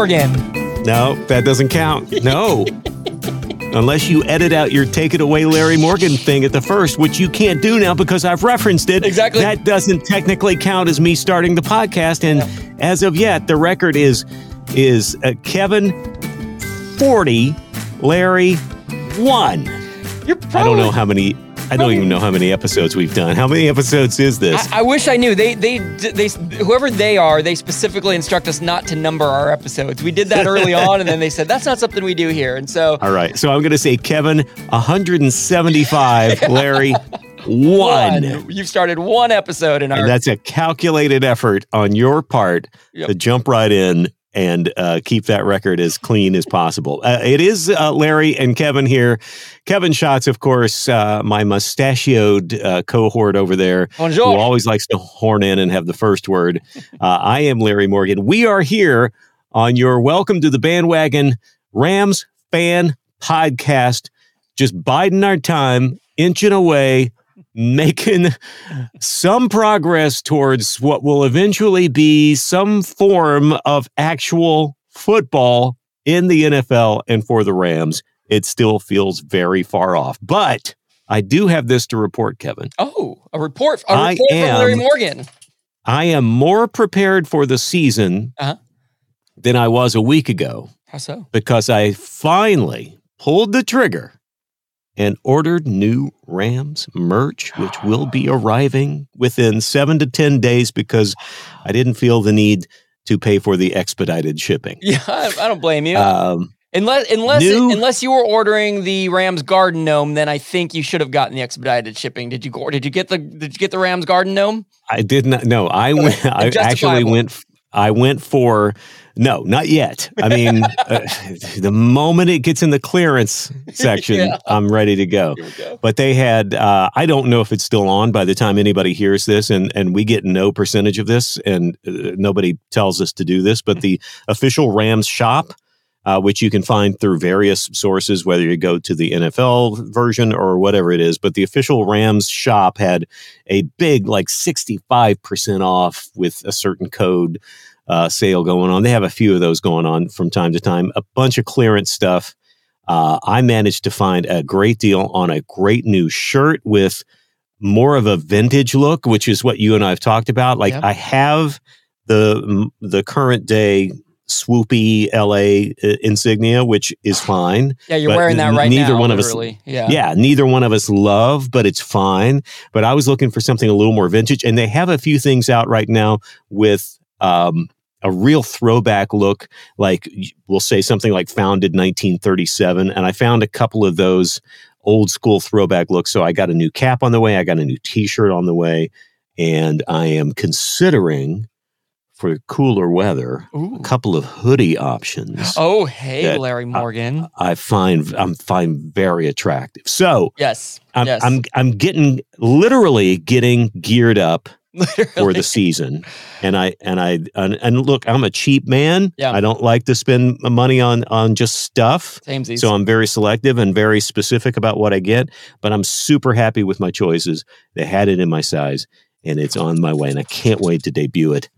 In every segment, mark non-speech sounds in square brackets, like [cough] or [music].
Morgan. No, that doesn't count. No. [laughs] Unless you edit out your take it away Larry Morgan thing at the first, which you can't do now because I've referenced it. Exactly. That doesn't technically count as me starting the podcast. And as of yet, the record is is uh, Kevin 40, Larry 1. You're I don't know how many I don't even know how many episodes we've done. How many episodes is this? I, I wish I knew. They, they, they, whoever they are, they specifically instruct us not to number our episodes. We did that early on, and then they said that's not something we do here. And so, All right. So I'm going to say Kevin 175, Larry 1. You've started one episode in our. And that's a calculated effort on your part Yep. to jump right in and uh, keep that record as clean as possible. Uh, it is uh, Larry and Kevin here. Kevin Schatz, of course, uh, my mustachioed uh, cohort over there, Bonjour. who always likes to horn in and have the first word. Uh, I am Larry Morgan. We are here on your Welcome to the Bandwagon Rams fan podcast, just biding our time, inching away, making some progress towards what will eventually be some form of actual football in the NFL and for the Rams. It still feels very far off. But I do have this to report, Kevin. oh, a report. A I report from Larry am- Morgan. I am more prepared for the season Uh-huh. than I was a week ago How so? because I finally pulled the trigger and ordered new Rams merch, which will be arriving within seven to 10 days because I didn't feel the need to pay for the expedited shipping. [laughs] Yeah, I, don't blame you. Um, unless, unless, new- unless you were ordering the Rams Garden Gnome, then I think you should have gotten the expedited shipping. Did you? go- Did you get the? Did you get the Rams Garden Gnome? I did not. No, I went. [laughs] I actually went. I went for. No, not yet. I mean, uh, [laughs] the moment it gets in the clearance section, [laughs] Yeah. I'm ready to go. Go. But they had. Uh, I don't know if it's still on by the time anybody hears this, and and we get no percentage of this, and uh, nobody tells us to do this. But the official Rams shop. Uh, which you can find through various sources, whether you go to the NFL version or whatever it is. But the official Rams shop had a big, like 65% off with a certain code uh, sale going on. They have a few of those going on from time to time, a bunch of clearance stuff. Uh, I managed to find a great deal on a great new shirt with more of a vintage look, which is what you and I have talked about. Like Yeah. I have the the current day swoopy LA uh, insignia, which is [sighs] fine. Yeah, you're wearing that right neither now. one of us- Yeah. Yeah, neither one of us love, but it's fine. But I was looking for something a little more vintage, and they have a few things out right now with um, a real throwback look. Like we'll say something like founded 1937, and I found a couple of those old school throwback looks. So I got a new cap on the way, I got a new T-shirt on the way, and I am considering for cooler weather Ooh. a couple of hoodie options. Oh, hey, Larry Morgan. I find I'm find very attractive. So yes. I'm, yes. I'm I'm getting literally getting geared up [laughs] for the season. And I and I and, and, look, I'm a cheap man. Yeah. I don't like to spend money on on just stuff. Same So I'm very selective and very specific about what I get. But I'm super happy with my choices. They had it in my size, and it's on my way. And I can't wait to debut it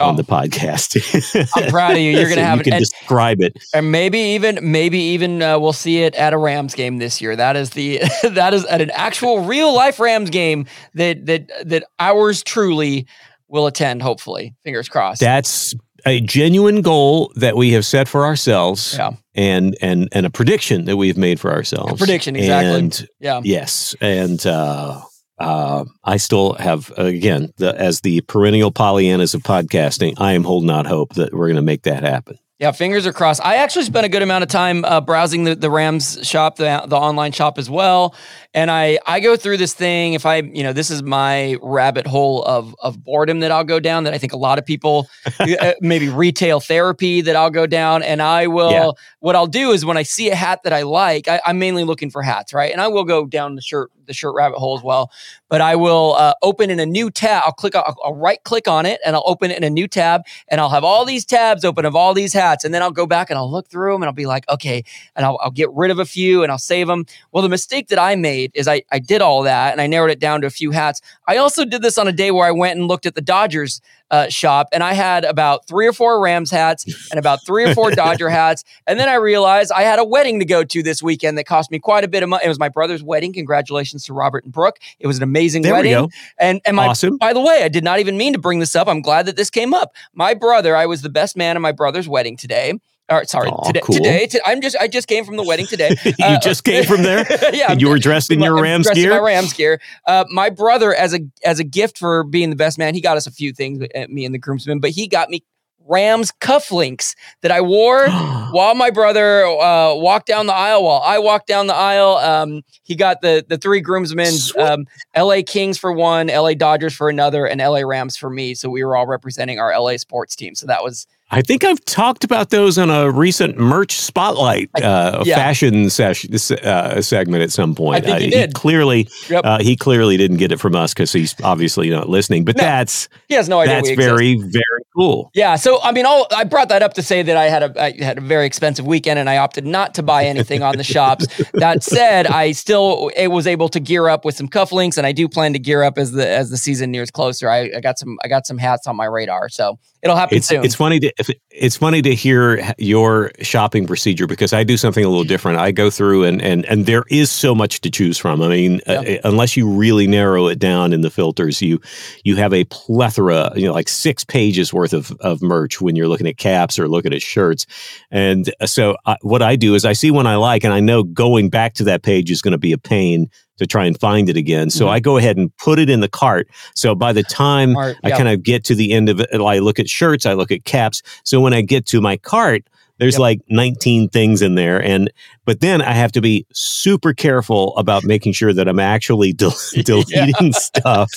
on Oh. the podcast. [laughs] I'm proud of you. You're gonna So have you can And- describe it. And maybe even maybe even uh, we'll see it at a Rams game this year. That is the [laughs] that is at an actual real life Rams game that that that ours truly will attend. Hopefully, fingers crossed. That's a genuine goal that we have set for ourselves. Yeah. And and and a prediction that we've made for ourselves. A prediction, exactly. And yeah, Yes, and uh, uh, I still have again the, as the perennial Pollyannas of podcasting. I am holding out hope that we're going to make that happen. yeah. Fingers are crossed. I actually spent a good amount of time uh, browsing the, the Rams shop, the the online shop as well. And I I go through this thing. If I you know this is my rabbit hole of of boredom that I'll go down. That I think a lot of people [laughs] uh, maybe retail therapy that I'll go down. And I will Yeah. what I'll do is when I see a hat that I like, I, I'm mainly looking for hats, right? And I will go down the shirt the shirt rabbit hole as well. But I will uh, open in a new tab. I'll click. I'll, I'll right click on it, and I'll open it in a new tab, and I'll have all these tabs open of all these hats, and then I'll go back and I'll look through them, and I'll be like, okay, and I'll, I'll get rid of a few, and I'll save them. Well, the mistake that I made is I I did all that, and I narrowed it down to a few hats. I also did this on a day where I went and looked at the Dodgers uh, shop, and I had about three or four Rams hats and about three or four [laughs] Dodger hats. And then I realized I had a wedding to go to this weekend that cost me quite a bit of money. It was my brother's wedding. Congratulations to Robert and Brooke. It was an amazing There we wedding. go. And and my Awesome. by the way, I did not even mean to bring this up. I'm glad that this came up. My brother, I was the best man at my brother's wedding today. Or sorry, Aw, today. cool. Today, to- I'm just I just came from the wedding today. [laughs] you Uh, just came from there, [laughs] yeah, and you were dressed in your Rams gear. My Rams gear. Uh, my brother, as a as a gift for being the best man, he got us a few things, uh, me and the groomsmen, but he got me Rams cufflinks that I wore [gasps] while my brother uh, walked down the aisle. While I walked down the aisle, um, he got the the three groomsmen, um, L.A. Kings for one, L.A. Dodgers for another, and L.A. Rams for me. So we were all representing our L.A. sports team. So that was I think I've talked about those on a recent merch spotlight uh, yeah. fashion session uh, segment at some point. I think you Uh, did. He clearly, Yep. uh, he clearly didn't get it from us because he's obviously not listening. But No, that's he has no idea. that's we exist. very very cool. Yeah, so I mean, all I brought that up to say that I had a I had a very expensive weekend, and I opted not to buy anything on the [laughs] shops. That said, I still it was able to gear up with some cufflinks, and I do plan to gear up as the as the season nears closer. I, I got some I got some hats on my radar, so it'll happen It's soon. it's funny to if- it's funny to hear your shopping procedure because I do something a little different. I go through and and and there is so much to choose from. I mean, uh, unless you really narrow it down in the filters, you you have a plethora, you know, like six pages worth of of merch when you're looking at caps or looking at shirts. And uh, so I, what I do is I see one I like, and I know going back to that page is going to be a pain to try and find it again. So Mhm. I go ahead and put it in the cart. So by the time Smart, I yeah. kind of get to the end of it. I look at shirts, I look at caps. So when I get to my cart, there's Yep. like 19 things in there. And, but then I have to be super careful about making sure that I'm actually del- [laughs] [laughs] deleting stuff.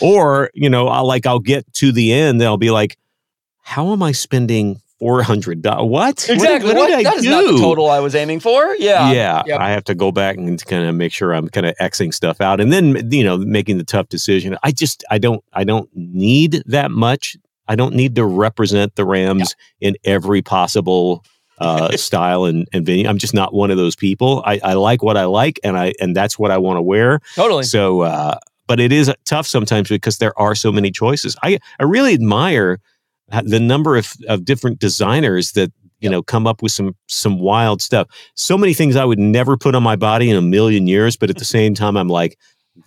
Or, you know, I'll like, I'll get to the end and I'll be like, how am I spending $400? What? exactly What, what, did I that is not the total I was aiming for. Yeah, Yeah, Yep. I have to go back and kind of make sure I'm kind of xing stuff out, and then you know making the tough decision. I just I don't I don't need that much. I don't need to represent the Rams in every possible uh, [laughs] style and, and venue. I'm just not one of those people. I, I like what I like, and I and that's what I want to wear. totally. So, uh, but it is tough sometimes because there are so many choices. I I really admire the number of, of different designers that you know come up with some some wild stuff. So many things I would never put on my body in a million years, but at the same time, I'm like.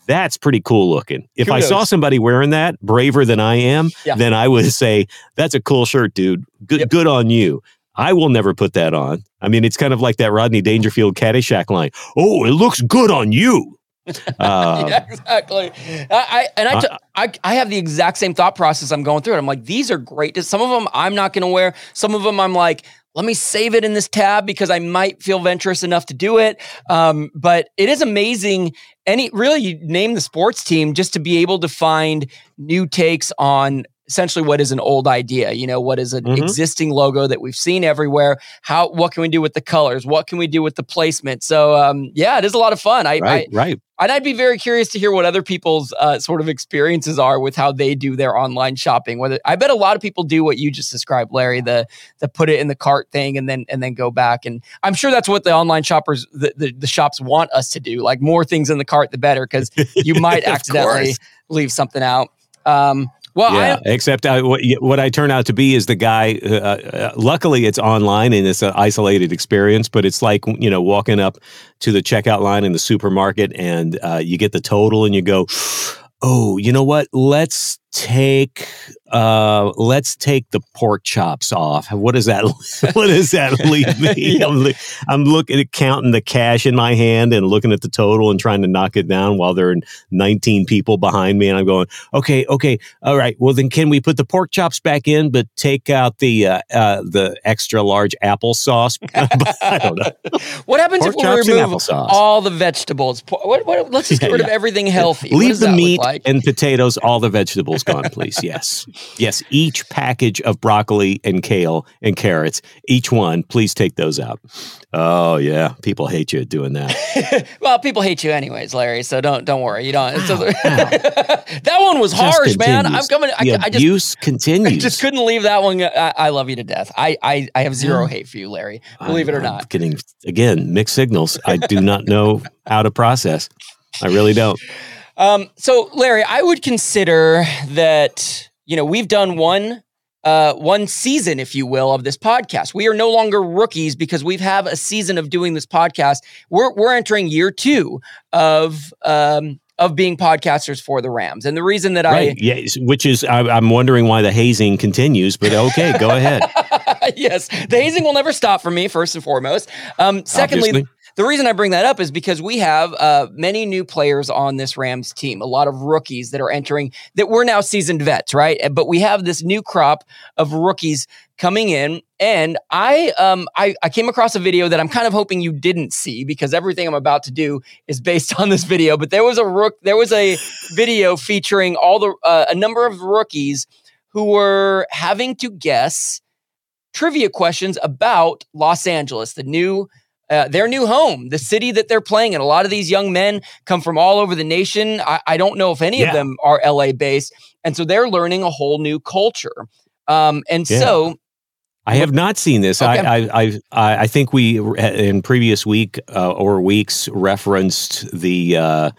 That's pretty cool looking. If I saw somebody wearing that, braver than I am, Yeah. then I would say, "That's a cool shirt, dude. Good, Yep. good on you." I will never put that on. I mean, it's kind of like that Rodney Dangerfield Caddyshack line. Oh, it looks good on you. Uh, [laughs] yeah, exactly. I, I and I, I- t- I I have the exact same thought process. I'm going through it. I'm like, these are great. Some of them I'm not going to wear. Some of them I'm like, let me save it in this tab because I might feel venturous enough to do it. Um, but it is amazing. Any really, name the sports team just to be able to find new takes on essentially what is an old idea you know what is an Mhm. existing logo that we've seen everywhere? How what can we do with the colors? What can we do with the placement? So um yeah it is a lot of fun. I, right, right. And i'd be very curious to hear what other people's uh, sort of experiences are with how they do their online shopping whether i bet a lot of people do what you just described larry the the put it in the cart thing and then and then go back. And i'm sure that's what the online shoppers the, the, the shops want us to do like more things in the cart the better because you might [laughs] accidentally leave something out. Um well yeah, I, except I, what, what I turn out to be is the guy. Uh, uh, luckily, it's online and it's an isolated experience, but it's like you know walking up to the checkout line in the supermarket and uh, you get the total and you go, "Oh, you know what? Let's take uh, let's take the pork chops off. What does that? [laughs] what does that leave me? [laughs] Yeah. I'm, I'm looking at counting the cash in my hand and looking at the total and trying to knock it down while there are 19 people behind me, and I'm going, okay, okay, all right. Well, then can we put the pork chops back in, but take out the uh, uh, the extra large applesauce? [laughs] I don't know. what happens Pork if we remove all the vegetables what, what, let's just get Yeah, rid of everything healthy Leave the meat like? and potatoes, all the vegetables gone, please. Yes, yes. Each package of broccoli and kale and carrots, each one, please take those out. Oh yeah, people hate you doing that. [laughs] well, people hate you anyways, Larry. So don't don't worry. You don't. Ow, [laughs] that one was Just harsh, man. I'm continues. coming. I, the I just abuse continues. I [laughs] just couldn't leave that one. Uh, I, I love you to death. I I, I have zero hate for you, Larry. Believe it or I'm- I'm not. getting again mixed signals. I do not know how to process. I really don't. Um, so Larry, I would consider that you know we've done one uh, one season, if you will, of this podcast. We are no longer rookies because we've have a season of doing this podcast. We're we're entering year two of um, of being podcasters for the Rams, and the reason that I Right. Yes. Which is, I, I'm wondering why the hazing continues. But okay, go ahead. [laughs] Yes, the hazing will never stop for me. First and foremost. Um, secondly, Obviously. The reason I bring that up is because we have uh, many new players on this Rams team, a lot of rookies that are entering that we're now seasoned vets, right? But we have this new crop of rookies coming in. And I, um, I, I came across a video that I'm kind of hoping you didn't see because everything I'm about to do is based [laughs] on this video. But there was a rook, there was a video featuring all the uh, a number of rookies who were having to guess trivia questions about Los Angeles, the new uh, their new home, the city that they're playing in. A lot of these young men come from all over the nation. I, I don't know if any of them are LA based, and so they're learning a whole new culture. Um, and Yeah. so, I have not seen this. Okay. I, I, I, I I think we in previous week uh, or weeks referenced the uh,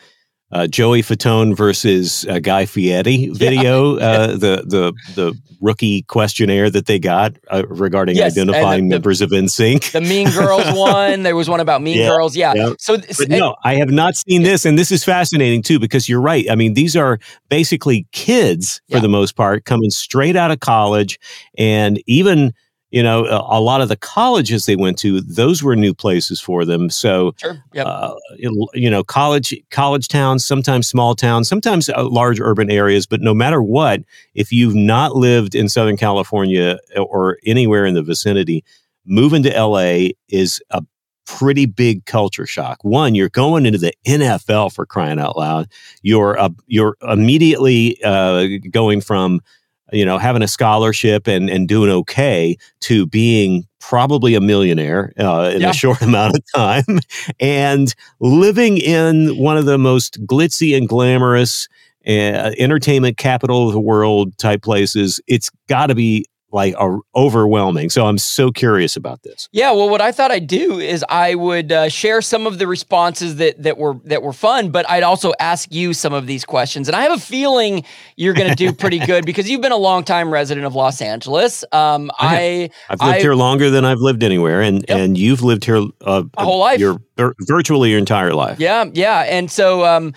uh, Joey Fatone versus uh, Guy Fieri video, uh, the the the rookie questionnaire that they got uh, regarding Yes, the- identifying the- members of NSYNC. the Mean Girls [laughs] one. There was one about Mean Yeah, Girls. Yeah. yeah. So, th- and- no, I have not seen this, and this is fascinating too because you're right. I mean, these are basically kids for Yeah. the most part, coming straight out of college, and even you know a, a lot of the colleges they went to, those were new places for them. So sure. Yep. uh, you you know, college college towns, sometimes small towns, sometimes uh, large urban areas. But no matter what, if you've not lived in Southern California or anywhere in the vicinity, moving to LA is a pretty big culture shock. One, you're going into the NFL for crying out loud. You're uh, you're immediately uh, going from you know having a scholarship and and doing okay to being probably a millionaire uh, in Yeah. a short [laughs] amount of time and living in one of the most glitzy and glamorous uh, entertainment capital of the world type places it's got to be like are overwhelming so i'm so curious about this Yeah, well, what I thought I'd do is I would uh, share some of the responses that that were that were fun, but I'd also ask you some of these questions. And I have a feeling you're going to do pretty good [laughs] because you've been a longtime resident of Los Angeles. Um, I have. I i've lived I- here longer than i've lived anywhere and Yep. and you've lived here uh, My whole life. your vir- virtually your entire life Yeah, yeah. And so um,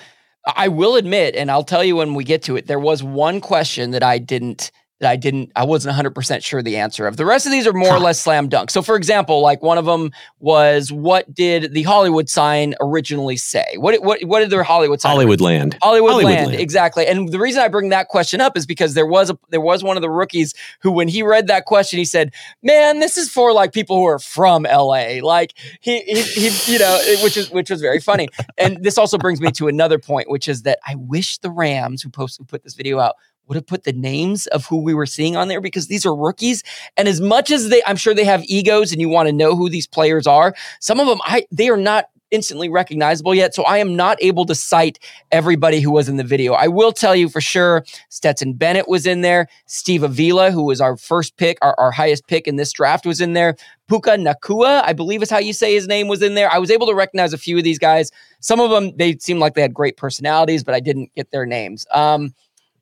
I will admit, and I'll tell you when we get to it, there was one question that I didn't that I didn't I wasn't 100% sure the answer of. The rest of these are more or less slam dunk. So for example, like one of them was what did the Hollywood sign originally say? What what what did the Hollywood sign hollywood land Hollywood, Hollywood land, land. exactly. And the reason I bring that question up is because there was a there was one of the rookies who, when he read that question, he said, "Man, this is for like people who are from LA." Like he he, he you know, which is which was very funny. And this also brings me to another point, which is that I wish the Rams who posted who put this video out would have put the names of who we were seeing on there because these are rookies. And as much as they, I'm sure they have egos and you want to know who these players are, some of them, I, they are not instantly recognizable yet. So I am not able to cite everybody who was in the video. I will tell you for sure Stetson Bennett was in there. Steve Avila, who was our first pick, our, our highest pick in this draft, was in there. Puka Nacua, I believe is how you say his name, was in there. I was able to recognize a few of these guys. Some of them, they seemed like they had great personalities, but I didn't get their names. Um,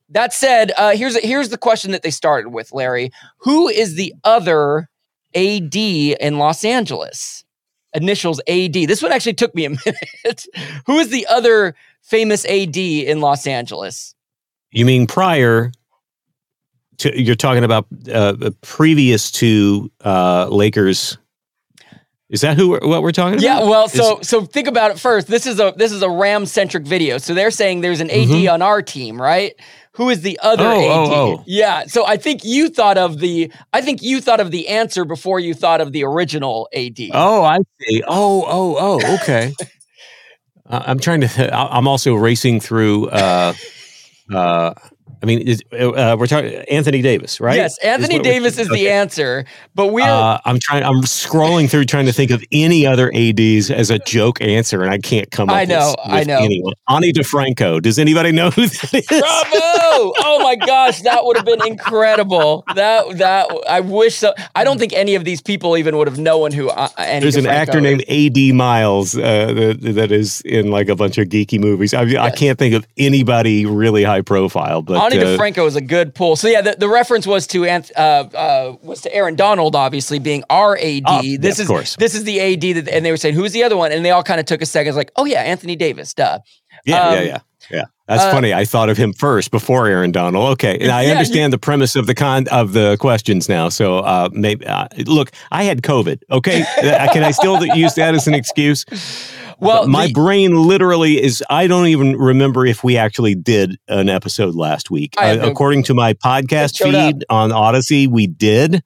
that said, uh, here's here's the question that they started with, Larry. Who is the other AD in Los Angeles? initials AD. This one actually took me a [laughs] minute. Who is the other famous AD in Los Angeles? You mean prior to, you're talking about uh, previous to uh, Lakers is that who we're, what we're talking about? Yeah, well, so so think about it first. This is a this is a Ram centric video. So they're saying there's an AD mm-hmm. on our team, right? Who is the other oh, AD? Oh, oh. Yeah. So I think you thought of the I think you thought of the answer before you thought of the original AD. Oh, I see. Oh, oh, oh, okay. [laughs] uh, I'm trying to I'm also racing through uh uh I mean, is, uh, we're talking Anthony Davis, right? Yes, Anthony is Davis is okay. the answer. But we're uh, I'm trying. I'm scrolling through trying to think of any other ads as a joke answer, and I can't come up. I know. With, with I know. Anyone. Ani DiFranco. Does anybody know who that is? Bravo! oh my gosh, that would have been incredible. That that I wish. So, I don't think any of these people even would have known who. Uh, Ani There's DiFranco an actor is. named A.D. Miles uh, that, that is in like a bunch of geeky movies. I, yes. I can't think of anybody really high profile, but Ani uh, DiFranco is a good pull. So yeah, the, the reference was to uh, uh, was to Aaron Donald, obviously being our AD. Oh, this yeah, is course. this is the AD that, and they were saying who's the other one, and they all kind of took a second. Like, oh yeah, Anthony Davis, duh. Yeah, um, yeah, yeah, yeah. That's uh, funny. I thought of him first before Aaron Donald. Okay, and I yeah, understand you, the premise of the con of the questions now. So uh, maybe uh, look, I had COVID. Okay, [laughs] can I still use that as an excuse? Well, my the, brain literally is. I don't even remember if we actually did an episode last week. Uh, according to my podcast feed up. on Audacy, we did,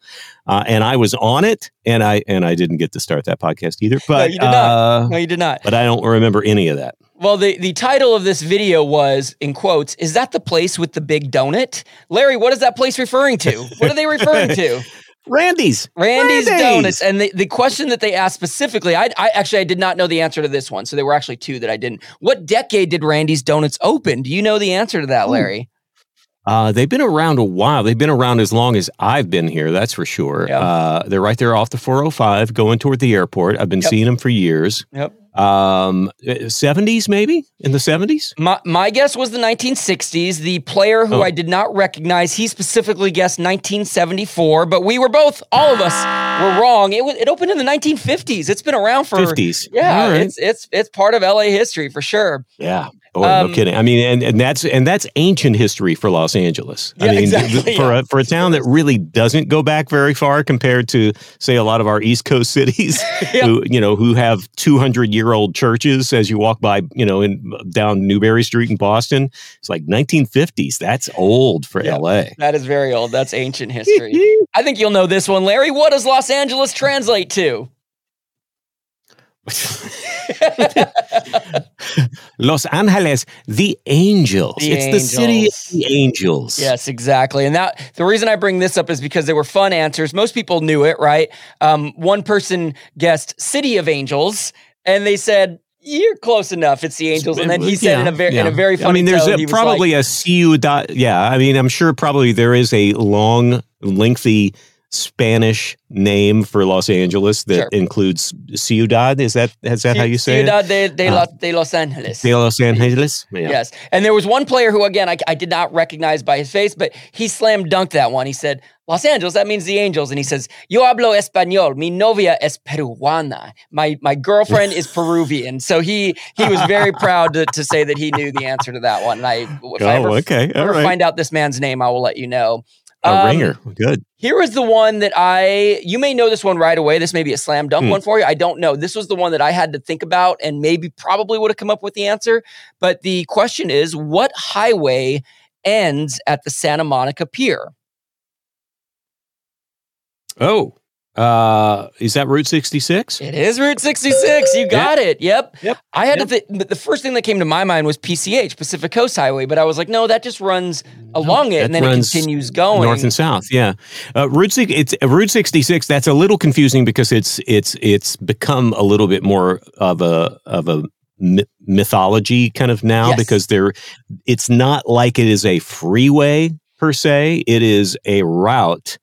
uh, and I was on it, and I and I didn't get to start that podcast either. But no, you did not. No, you did not. But I don't remember any of that. Well, the, the title of this video was, in quotes, is that the place with the big donut? Larry, what is that place referring to? What are they referring to? [laughs] Randy's. Randy's, Randy's, Donuts. And the, the question that they asked specifically, I, I actually I did not know the answer to this one. So there were actually two that I didn't. What decade did Randy's Donuts open? Do you know the answer to that, Larry? Uh, they've been around a while. They've been around as long as I've been here, that's for sure. Yep. Uh, they're right there off the 405 going toward the airport. I've been yep. seeing them for years. Yep um 70s maybe? In the 70s my, my guess was the 1960s the player who oh. i did not recognize he specifically guessed 1974 but we were both all of us were wrong. It was it opened in the 1950s it's been around for 50s yeah right. it's it's it's part of la history for sure. Yeah Boy, um, no kidding. I mean, and, and that's and that's ancient history for Los Angeles. I yeah, mean, exactly, for yeah. a for a town that really doesn't go back very far compared to, say, a lot of our East Coast [laughs] cities, [laughs] yeah. who you know who have two hundred year old churches as you walk by, you know, in down Newbury Street in Boston. It's like nineteen fifties. That's old for L.A. That is very old. That's ancient history. [laughs] I think you'll know this one, Larry. What does Los Angeles translate to? [laughs] Los Angeles, the angels. The it's angels. the city of the angels. Yes, exactly. And that the reason I bring this up is because they were fun answers. Most people knew it, right? Um, one person guessed City of Angels, and they said you're close enough. It's the Angels, and then he said yeah, in a very yeah. in a very funny. I mean, there's a, probably like, a ciudad. Yeah, I mean, I'm sure probably there is a long, lengthy Spanish name for Los Angeles that sure. includes Ciudad. Is that is that C- how you say Ciudad it? de, de, uh, Los, de Los Angeles. De Los Angeles. Yeah. Yes, and there was one player who again I, I did not recognize by his face, but he slam dunked that one. He said Los Angeles, that means the Angels, and he says Yo hablo español. Mi novia es peruana. My my girlfriend is Peruvian. So he he was very [laughs] proud to, to say that he knew the answer to that one. And I if oh, I ever, okay, ever right. find out this man's name, I will let you know. A um, ringer. Good. Here is the one that I, you may know this one right away. This may be a slam dunk hmm. one for you. I don't know. This was the one that I had to think about and maybe probably would have come up with the answer. But the question is what highway ends at the Santa Monica Pier? Oh. Uh, is that Route 66? It is Route 66. You got it. Yep. Yep. I had Yep. to think, the first thing that came to my mind was PCH, Pacific Coast Highway, but I was like, no, that just runs along it and then it continues going. North and south, yeah. Uh, Route it's Route sixty six. That's a little confusing because it's it's it's become a little bit more of a of a my- mythology kind of now Yes. because there, it's not like it is a freeway per se. It is a route.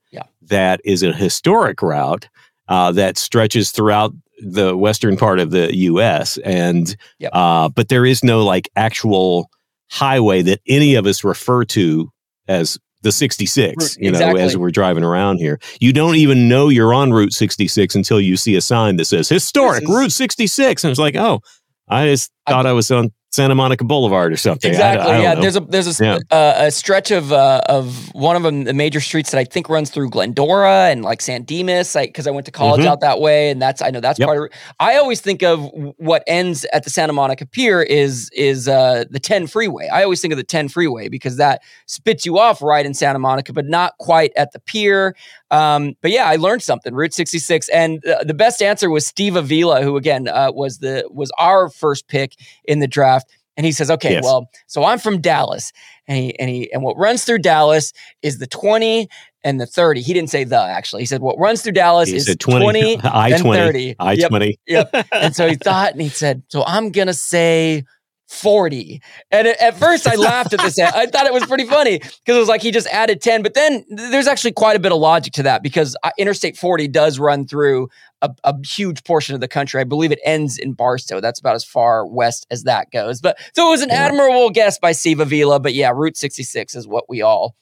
That is a historic route uh, that stretches throughout the western part of the U.S. and Yep. uh, but there is no like actual highway that any of us refer to as the 66 Route- you know as we're driving around here you don't even know you're on route 66 until you see a sign that says historic is- route 66 and it's like oh i just I- thought i was on santa monica boulevard or something Exactly. I don't yeah. know. There's a there's a, Yeah. uh, a stretch of uh, of one of them, the major streets that I think runs through Glendora and like San Dimas, because I went to college Mhm. out that way, and that's I know that's Yep. part of. I always think of what ends at the Santa Monica Pier is is uh, the 10 freeway. I always think of the 10 freeway because that spits you off right in Santa Monica, but not quite at the pier. Um, but yeah, I learned something. Route 66, and uh, the best answer was Steve Avila, who again uh, was the was our first pick in the draft. And he says, "Okay, Yes. well, so I'm from Dallas, and he and he and what runs through Dallas is the 20 and the 30. He didn't say the actually. He said what runs through Dallas He is 20, 20, [laughs] I 20, 30. I Yep, 20. Yep. [laughs] And so he thought, and he said, so I'm gonna say 40. And at, first I laughed at this. I thought it was pretty funny because it was like he just added 10. But then there's actually quite a bit of logic to that because uh, Interstate 40 does run through a, a huge portion of the country. I believe it ends in Barstow. That's about as far west as that goes. But so it was an Yeah. admirable guess by Steve Avila. But yeah, Route 66 is what we all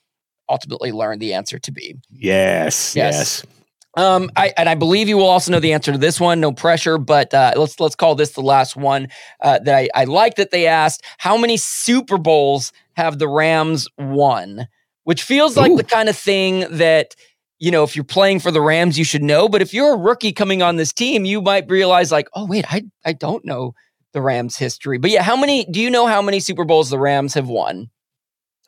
ultimately learned the answer to be. yes Yes. yes Um, I and I believe you will also know the answer to this one. No pressure, but uh, let's let's call this the last one uh, that I, I like that they asked. How many Super Bowls have the Rams won? Which feels like Ooh. the kind of thing that you know if you're playing for the Rams, you should know. But if you're a rookie coming on this team, you might realize like, oh wait, I I don't know the Rams history. But yeah, how many? Do you know how many Super Bowls the Rams have won?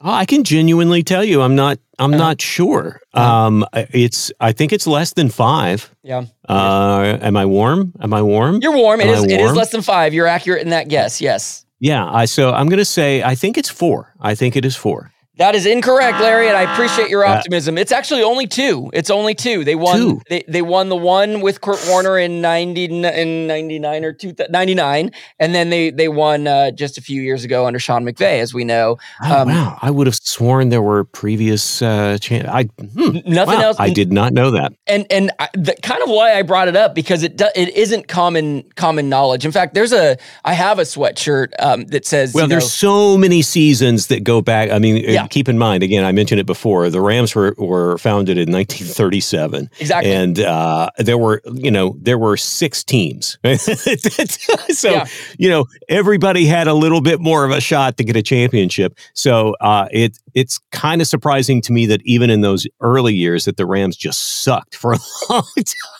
Oh, I can genuinely tell you, I'm not. I'm Uh-huh. not sure. Uh-huh. Um, it's. I think it's less than five. Yeah. Uh, am I warm? Am I warm? You're warm. It is. I It is less than five. You're accurate in that guess. Yes. yeah. I. So I'm going to say. I think it's four. I think it is four. That is incorrect, Larry, and I appreciate your Uh, optimism. It's actually only two. It's only two. They won. Two. They, they won the one with Kurt Warner in ninety in ninety nine or two ninety nine, and then they they won uh, just a few years ago under Sean McVay, as we know. Oh, Um, wow. I would have sworn there were previous. Uh, I. Hmm, Nothing wow, else. I did not know that. and and I, the, kind of why I brought it up because it do, it isn't common common knowledge. In fact, there's a I have a sweatshirt um, that says Well, you know, there's so many seasons that go back. I mean, Yeah. Keep in mind again. I mentioned it before. The Rams were were founded in 1937. exactly and uh, there were you know there were six teams [laughs] so Yeah. you know everybody had a little bit more of a shot to get a championship so uh, it it's kind of surprising to me that even in those early years that the rams just sucked for [laughs] a long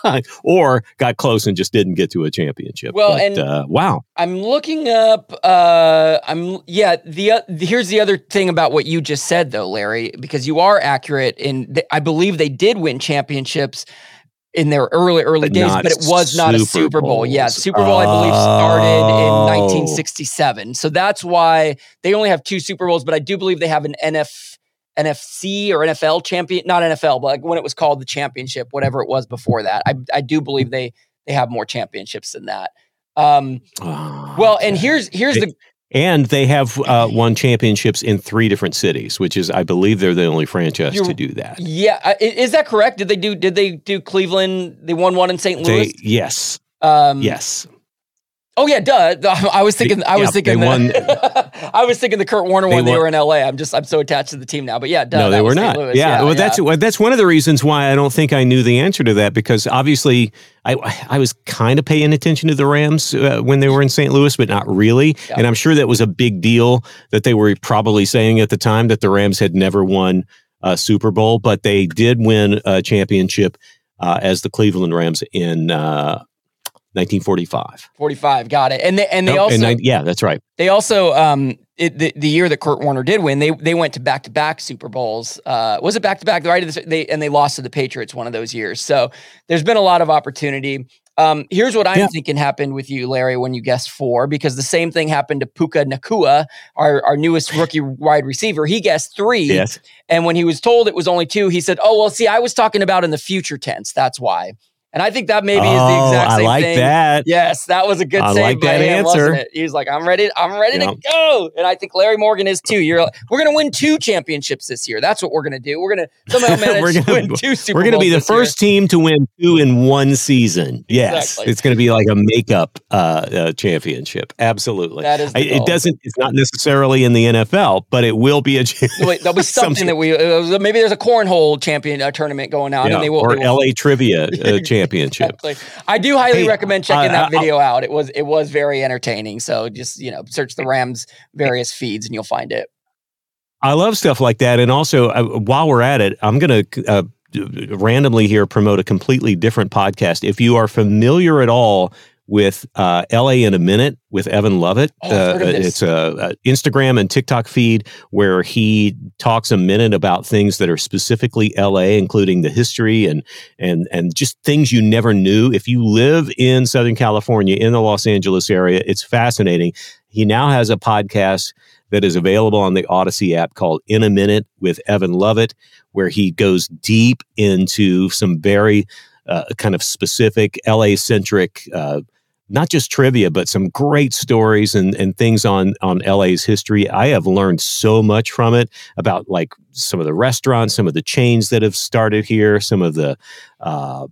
time or got close and just didn't get to a championship Well, But, and- uh, wow I'm looking up. Uh, I'm yeah. The uh, here's the other thing about what you just said, though, Larry, because you are accurate in. th- I believe they did win championships in their early early But days, but it was not a Super Super Bowl. Yeah, Super Bowl I believe started Oh. in 1967, so that's why they only have two Super Bowls. But I do believe they have an NF. NFC or NFL champion, not NFL, but like when it was called the championship, whatever it was before that. I, I do believe they they have more championships than that. Um, Oh, well, and here's here's the and they have uh, won championships in three different cities, which is, I believe, they're the only franchise You're- to do that. yeah. Is that correct? Did they do? Did they do Cleveland? They won one in St. They, Louis. yes, um, yes. Oh yeah, duh. I was thinking. I was yeah, thinking. The, [laughs] I was thinking the Kurt Warner They one. They were in L.A. I'm just. I'm so attached to the team now. But yeah, duh, no, they were not. Louis. Yeah, well, that's well, that's one of the reasons why I don't think I knew the answer to that because obviously I I was kind of paying attention to the Rams uh, when they were in St. Louis, but not really. Yeah. And I'm sure that was a big deal that they were probably saying at the time that the Rams had never won a Super Bowl, but they did win a championship uh, as the Cleveland Rams in. Uh, 1945. 45. Got it. And they and they Nope, also and yeah, that's right. they also um it, the, the year that Kurt Warner did win, they they went to back to back Super Bowls. Uh, was it back to back? Right, they and they lost to the Patriots one of those years. So there's been a lot of opportunity. Um, here's what I'm yeah. thinking happened with you, Larry, when you guessed four, because the same thing happened to Puka Nacua, our, our newest rookie wide receiver. He guessed three. Yes. And when he was told it was only two, he said, Oh, well, see, I was talking about in the future tense. That's why. And I think that maybe oh, is the oh, exact same I like thing. that. Yes, that was a good I save like by him, answer. wasn't it? He was like, "I'm ready. I'm ready to go." And I think Larry Morgan is too. You're we're going to win two championships this year. That's what we're going to do. We're going [laughs] to somehow manage we're gonna, to win [laughs] two Super We're going to be the first year. team to win two in one season. Yes, exactly. it's going to be like a makeup uh, uh, championship. Absolutely. That is. I, it doesn't. It's not necessarily in the NFL, but it will be a. Wait, there'll be [laughs] something that we uh, maybe there's a cornhole champion uh, tournament going on, yeah, and they will or they will, LA trivia uh, championship. exactly. I do highly hey, recommend checking uh, that video out. It was it was very entertaining. So just you know, search the Rams various feeds and you'll find it. I love stuff like that, and also uh, while we're at it, I'm going to uh, randomly here promote a completely different podcast. If you are familiar at all with uh, LA in a minute with Evan Lovett. Oh, uh, it's a, a, Instagram and TikTok feed where he talks a minute about things that are specifically LA, including the history and and and just things you never knew. If you live in Southern California in the Los Angeles area, it's fascinating. He now has a podcast that is available on the Audacy app called In a Minute with Evan Lovett, where he goes deep into some very uh, kind of specific LA centric uh, not just trivia, but some great stories and, and things on, on LA's history. I have learned so much from it about like some of the restaurants, some of the chains that have started here, some of the, uh,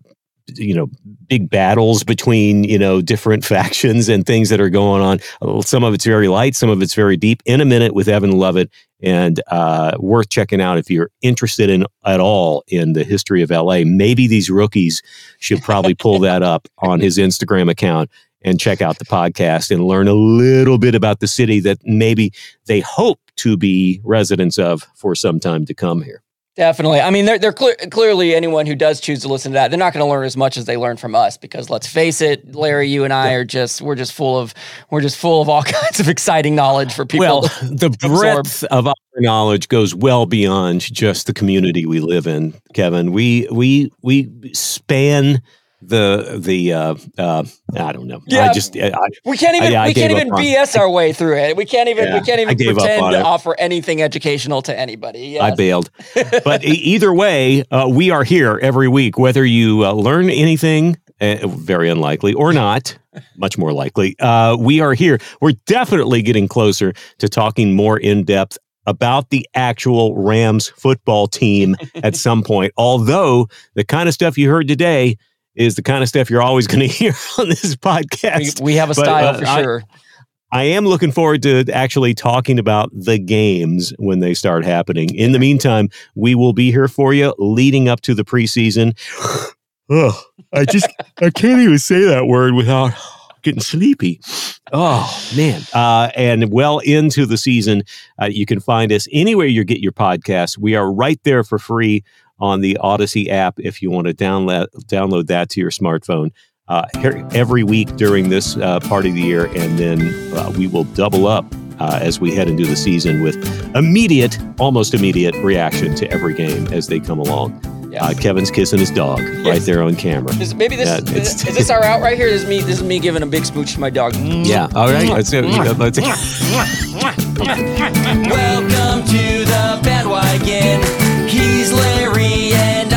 you know, big battles between, you know, different [laughs] factions and things that are going on. Some of it's very light, some of it's very deep. In a minute with Evan Lovett and uh, worth checking out if you're interested in at all in the history of LA. Maybe these rookies should probably pull that up on his Instagram account and check out the podcast and learn a little bit about the city that maybe they hope to be residents of for some time to come here. Definitely. I mean, they're, they're clear, clearly anyone who does choose to listen to that, they're not going to learn as much as they learn from us because let's face it, Larry, you and I are just, we're just full of, we're just full of all [laughs] kinds of exciting knowledge for people. Well, the breadth of our knowledge goes well beyond just the community we live in, Kevin. We, we, we span the the uh, uh, I don't know. Yeah, I just I, we can't even I, we can't even BS our way through it. We can't even yeah, we can't even pretend to it. offer anything educational to anybody. Yes. I bailed, [laughs] but either way, uh, we are here every week. Whether you uh, learn anything, uh, very unlikely, or not, much more likely, uh, we are here. We're definitely getting closer to talking more in depth about the actual Rams football team at some point. [laughs] Although the kind of stuff you heard today is the kind of stuff you're always going [laughs] to hear on this podcast. We, we have a style but, uh, for sure. I, I am looking forward to actually talking about the games when they start happening. In the meantime, we will be here for you leading up to the preseason. [sighs] oh, I just [laughs] I can't even say that word without [sighs] getting sleepy. Oh man! Uh, and well into the season, uh, you can find us anywhere you get your podcasts. We are right there for free on the Audacy app if you want to download download that to your smartphone. Uh, every week during this uh, part of the year, and then uh, we will double up uh, as we head into the season with immediate, almost immediate reaction to every game as they come along. Yes. Uh, Kevin's kissing his dog yes. right there on camera. Is, maybe this is, is, this our out right here? This is me. This is me giving a big smooch to my dog. Yeah. All right. Let's go. Let's. Welcome to the bandwagon the end.